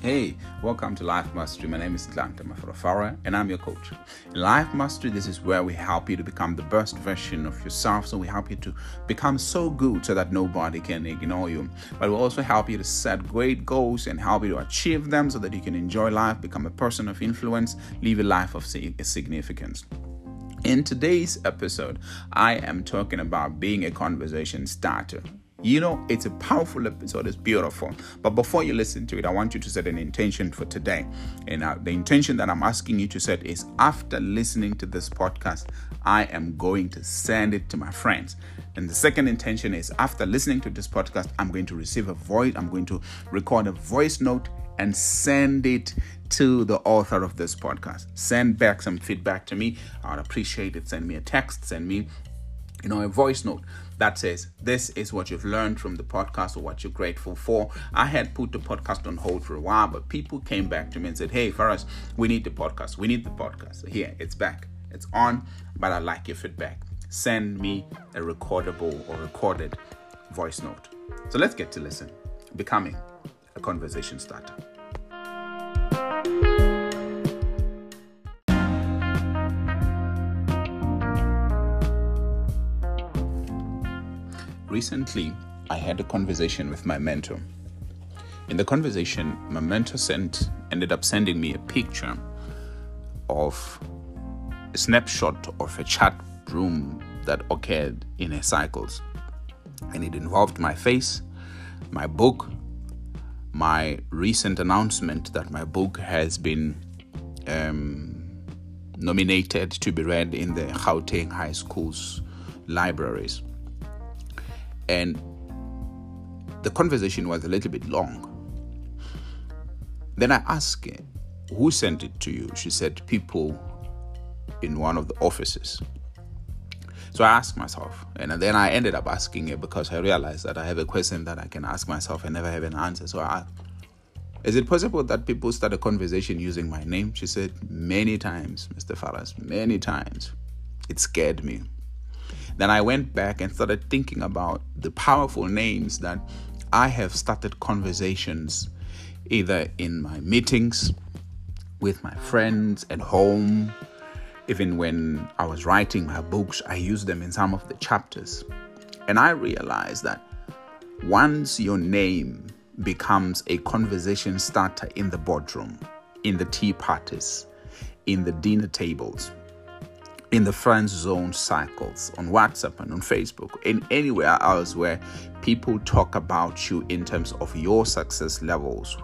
Hey, welcome to Life Mastery. My name is Nhlanhla Mafarafara, and I'm your coach. In Life Mastery, this is where we help you to become the best version of yourself. So we help you to become so good so that nobody can ignore you. But we also help you to set great goals and help you to achieve them so that you can enjoy life, become a person of influence, live a life of significance. In today's episode, I am talking about being a conversation starter. You know, it's a powerful episode, it's beautiful. But before you listen to it, I want you to set an intention for today. And uh, the intention that I'm asking you to set is after listening to this podcast, I am going to send it to my friends. And the second intention is after listening to this podcast, I'm going to receive a voice, I'm going to record a voice note and send it to the author of this podcast. Send back some feedback to me. I would appreciate it. Send me a text, send me you know, a voice note that says, This is what you've learned from the podcast or what you're grateful for. I had put the podcast on hold for a while, but people came back to me and said, Hey, Faraz, we need the podcast. We need the podcast. So here, it's back. It's on, but I like your feedback. Send me a recordable or recorded voice note. So let's get to listen. Becoming a conversation starter. Recently, I had a conversation with my mentor. In the conversation, my mentor sent ended up sending me a picture of a snapshot of a chat room that occurred in her cycles. And it involved my face, my book, my recent announcement that my book has been um, nominated to be read in the Gauteng High School's libraries and the conversation was a little bit long. Then I asked her, Who sent it to you? She said, People in one of the offices. So I asked myself, and then I ended up asking her because I realized that I have a question that I can ask myself and never have an answer. So I asked, Is it possible that people start a conversation using my name? She said, Many times, Mr. Fallas, many times. It scared me. Then I went back and started thinking about the powerful names that I have started conversations either in my meetings with my friends at home. Even when I was writing my books, I used them in some of the chapters. And I realized that once your name becomes a conversation starter in the boardroom, in the tea parties, in the dinner tables, in the friend zone cycles on WhatsApp and on Facebook and anywhere else where people talk about you in terms of your success levels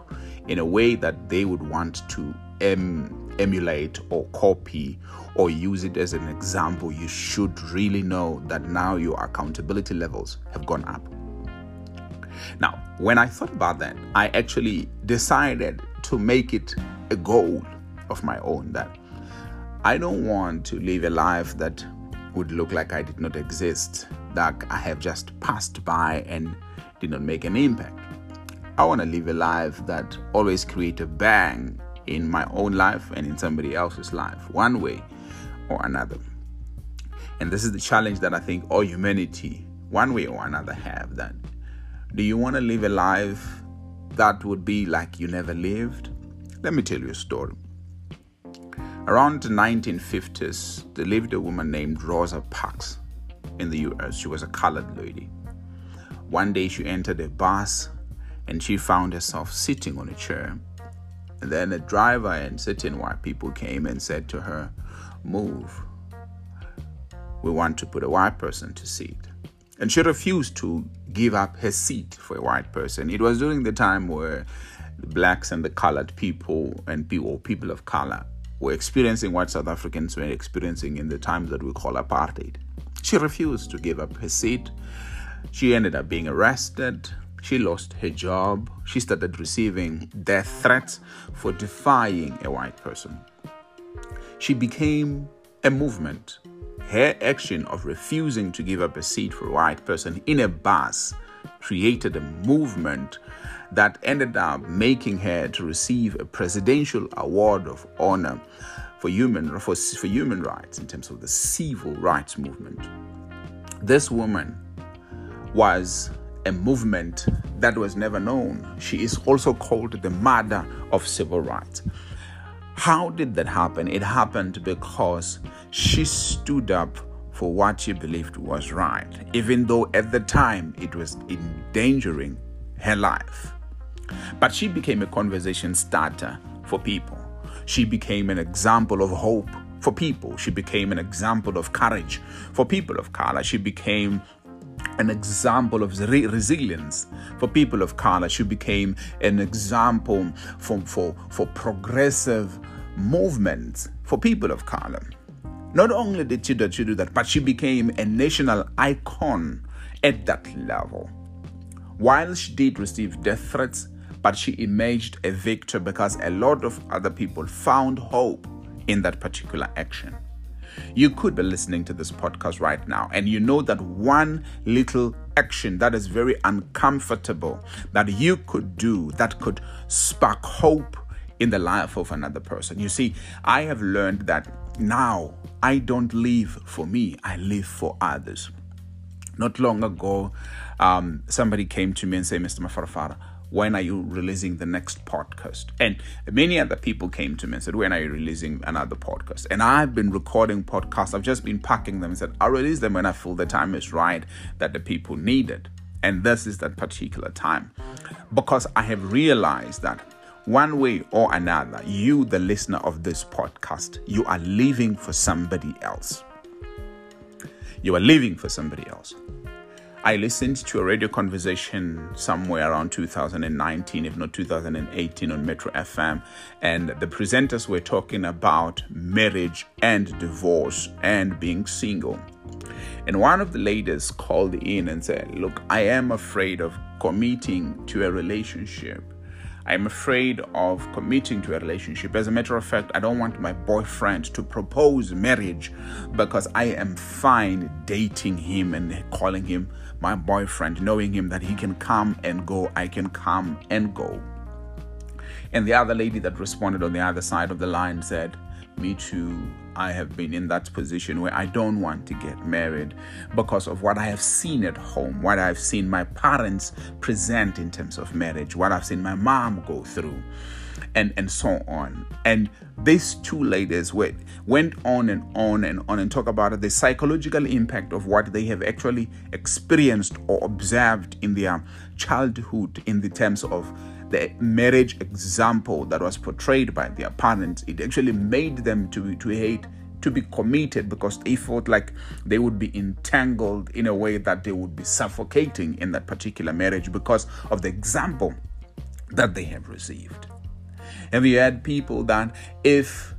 in a way that they would want to em- emulate or copy or use it as an example, you should really know that now your accountability levels have gone up. Now, when I thought about that, I actually decided to make it a goal of my own that I don't want to live a life that would look like I did not exist, that I have just passed by and did not make an impact. I want to live a life that always create a bang in my own life and in somebody else's life, one way or another. And this is the challenge that I think all humanity, one way or another, have. That do you want to live a life that would be like you never lived? Let me tell you a story. Around the 1950s, there lived a woman named Rosa Parks in the US. She was a colored lady. One day she entered a bus and she found herself sitting on a chair. And then a driver and certain white people came and said to her, Move. We want to put a white person to seat. And she refused to give up her seat for a white person. It was during the time where blacks and the colored people and people, people of color were experiencing what South Africans were experiencing in the times that we call apartheid. She refused to give up her seat. She ended up being arrested. She lost her job. She started receiving death threats for defying a white person. She became a movement. Her action of refusing to give up a seat for a white person in a bus created a movement that ended up making her to receive a presidential award of honor for human for, for human rights in terms of the civil rights movement. This woman was a movement that was never known. She is also called the mother of civil rights. How did that happen? It happened because she stood up for what she believed was right, even though at the time it was endangering her life. But she became a conversation starter for people. She became an example of hope for people. She became an example of courage for people of color. She became an example of re- resilience for people of color. She became an example for, for, for progressive movements for people of color. Not only did she, do that, but she became a national icon at that level. While she did receive death threats, but she emerged a victor because a lot of other people found hope in that particular action. You could be listening to this podcast right now, and you know that one little action that is very uncomfortable that you could do that could spark hope in the life of another person. You see, I have learned that now I don't live for me, I live for others. Not long ago, um, somebody came to me and said, Mr. Mafarafara, when are you releasing the next podcast? And many other people came to me and said, when are you releasing another podcast? And I've been recording podcasts. I've just been packing them and said, I'll release them when I feel the time is right that the people need it. And this is that particular time. Because I have realized that one way or another, you, the listener of this podcast, you are living for somebody else. You are living for somebody else. I listened to a radio conversation somewhere around 2019, if not 2018, on Metro FM, and the presenters were talking about marriage and divorce and being single. And one of the ladies called in and said, Look, I am afraid of committing to a relationship I'm afraid of committing to a relationship. As a matter of fact, I don't want my boyfriend to propose marriage because I am fine dating him and calling him my boyfriend, knowing him that he can come and go, I can come and go. And the other lady that responded on the other side of the line said, Me too. I have been in that position where I don't want to get married because of what I have seen at home, what I've seen my parents present in terms of marriage, what I've seen my mom go through, and, and so on. And these two ladies went, went on and on and on and talk about the psychological impact of what they have actually experienced or observed in their childhood in the terms of the marriage example that was portrayed by their parents, it actually made them to, to hate to be committed because they felt like they would be entangled in a way that they would be suffocating in that particular marriage because of the example that they have received. Have you had people that if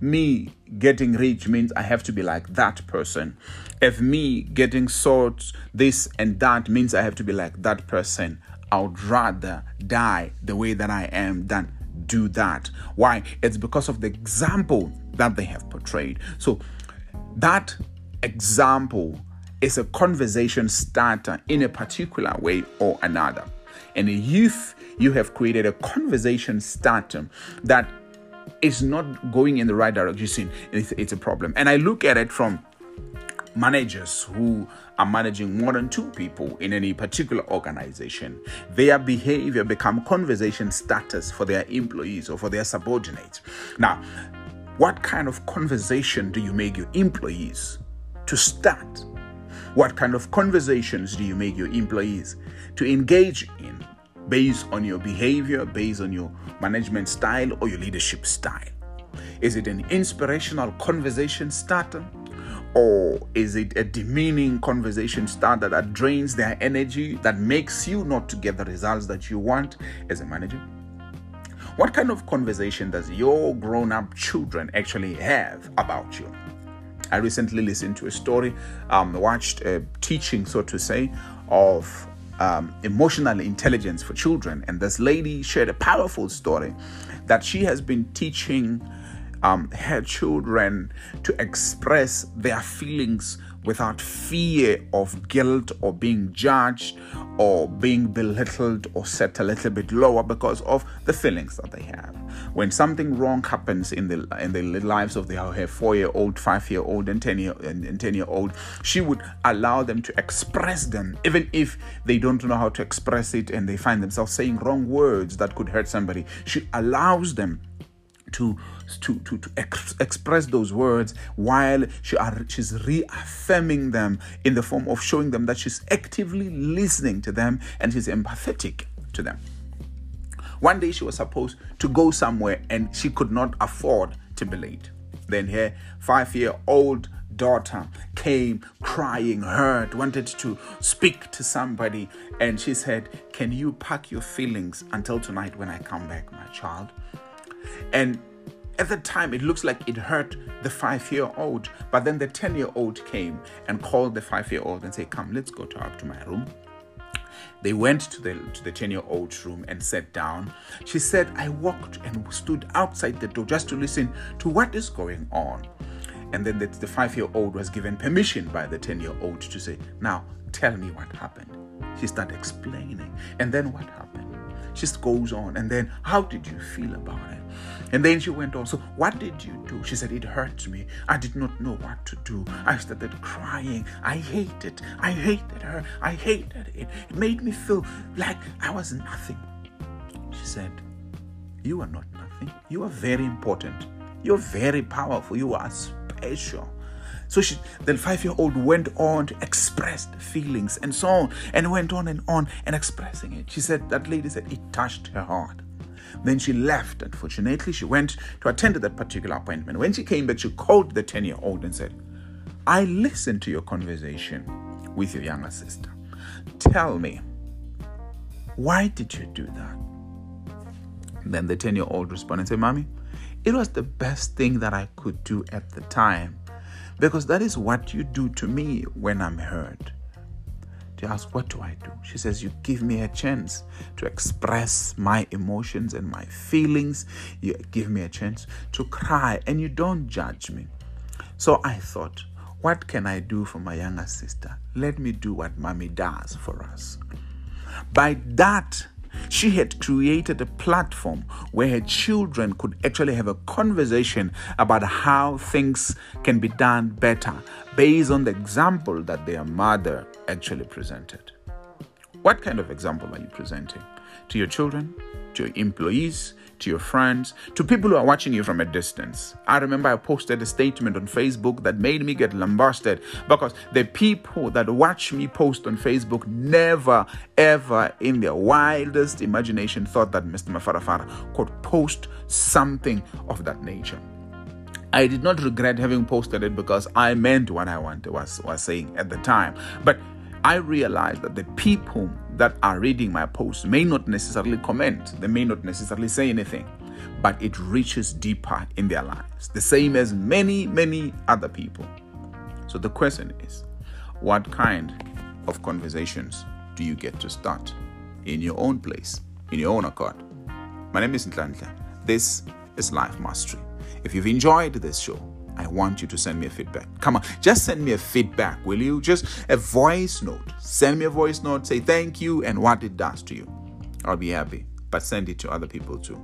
me getting rich means I have to be like that person, if me getting sought this and that means I have to be like that person, I would rather die the way that I am than do that. Why? It's because of the example that they have portrayed. So that example is a conversation starter in a particular way or another. And if you have created a conversation starter that is not going in the right direction, it's, it's a problem. And I look at it from managers who are managing more than two people in any particular organization. Their behavior become conversation starters for their employees or for their subordinates. Now what kind of conversation do you make your employees to start? What kind of conversations do you make your employees to engage in based on your behavior based on your management style or your leadership style? Is it an inspirational conversation starter or is it a demeaning conversation starter that drains their energy, that makes you not to get the results that you want as a manager? What kind of conversation does your grown up children actually have about you? I recently listened to a story, um, watched a teaching, so to say, of um, emotional intelligence for children. And this lady shared a powerful story that she has been teaching um, her children to express their feelings without fear of guilt or being judged or being belittled or set a little bit lower because of the feelings that they have. When something wrong happens in the in the lives of the, her four-year-old, five-year-old, and ten-year and ten-year-old, she would allow them to express them, even if they don't know how to express it and they find themselves saying wrong words that could hurt somebody. She allows them to to to, to ex- express those words while she are, she's reaffirming them in the form of showing them that she's actively listening to them and she's empathetic to them. One day she was supposed to go somewhere and she could not afford to be late. Then her five year old daughter came crying, hurt, wanted to speak to somebody, and she said, Can you pack your feelings until tonight when I come back, my child? And at the time, it looks like it hurt the five year old, but then the 10 year old came and called the five year old and said, Come, let's go to, up to my room. They went to the to the 10 year old's room and sat down. She said, I walked and stood outside the door just to listen to what is going on. And then the, the five year old was given permission by the 10 year old to say, Now tell me what happened. She started explaining. And then what happened? She goes on. And then, how did you feel about it? And then she went on, So, what did you do? She said, It hurt me. I did not know what to do. I started crying. I hated. I hated her. I hated it. It made me feel like I was nothing. She said, You are not nothing. You are very important. You're very powerful. You are special. So she, the five-year-old went on to express feelings and so on, and went on and on and expressing it. She said that lady said it touched her heart. Then she left. Unfortunately, she went to attend to that particular appointment. When she came back, she called the 10 year old and said, I listened to your conversation with your younger sister. Tell me, why did you do that? Then the 10 year old responded and said, Mommy, it was the best thing that I could do at the time because that is what you do to me when I'm hurt. She asked, What do I do? She says, You give me a chance to express my emotions and my feelings. You give me a chance to cry and you don't judge me. So I thought, What can I do for my younger sister? Let me do what mommy does for us. By that, she had created a platform where her children could actually have a conversation about how things can be done better based on the example that their mother actually presented. What kind of example are you presenting? To your children, to your employees, to your friends, to people who are watching you from a distance. I remember I posted a statement on Facebook that made me get lambasted because the people that watch me post on Facebook never, ever in their wildest imagination thought that Mr. Mafarafara could post something of that nature. I did not regret having posted it because I meant what I wanted, was, was saying at the time. But I realize that the people that are reading my posts may not necessarily comment, they may not necessarily say anything, but it reaches deeper in their lives, the same as many, many other people. So the question is what kind of conversations do you get to start in your own place, in your own accord? My name is Nhlanhla. This is Life Mastery. If you've enjoyed this show, I want you to send me a feedback. Come on, just send me a feedback, will you? Just a voice note. Send me a voice note, say thank you and what it does to you. I'll be happy. But send it to other people too.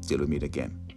Still we meet again.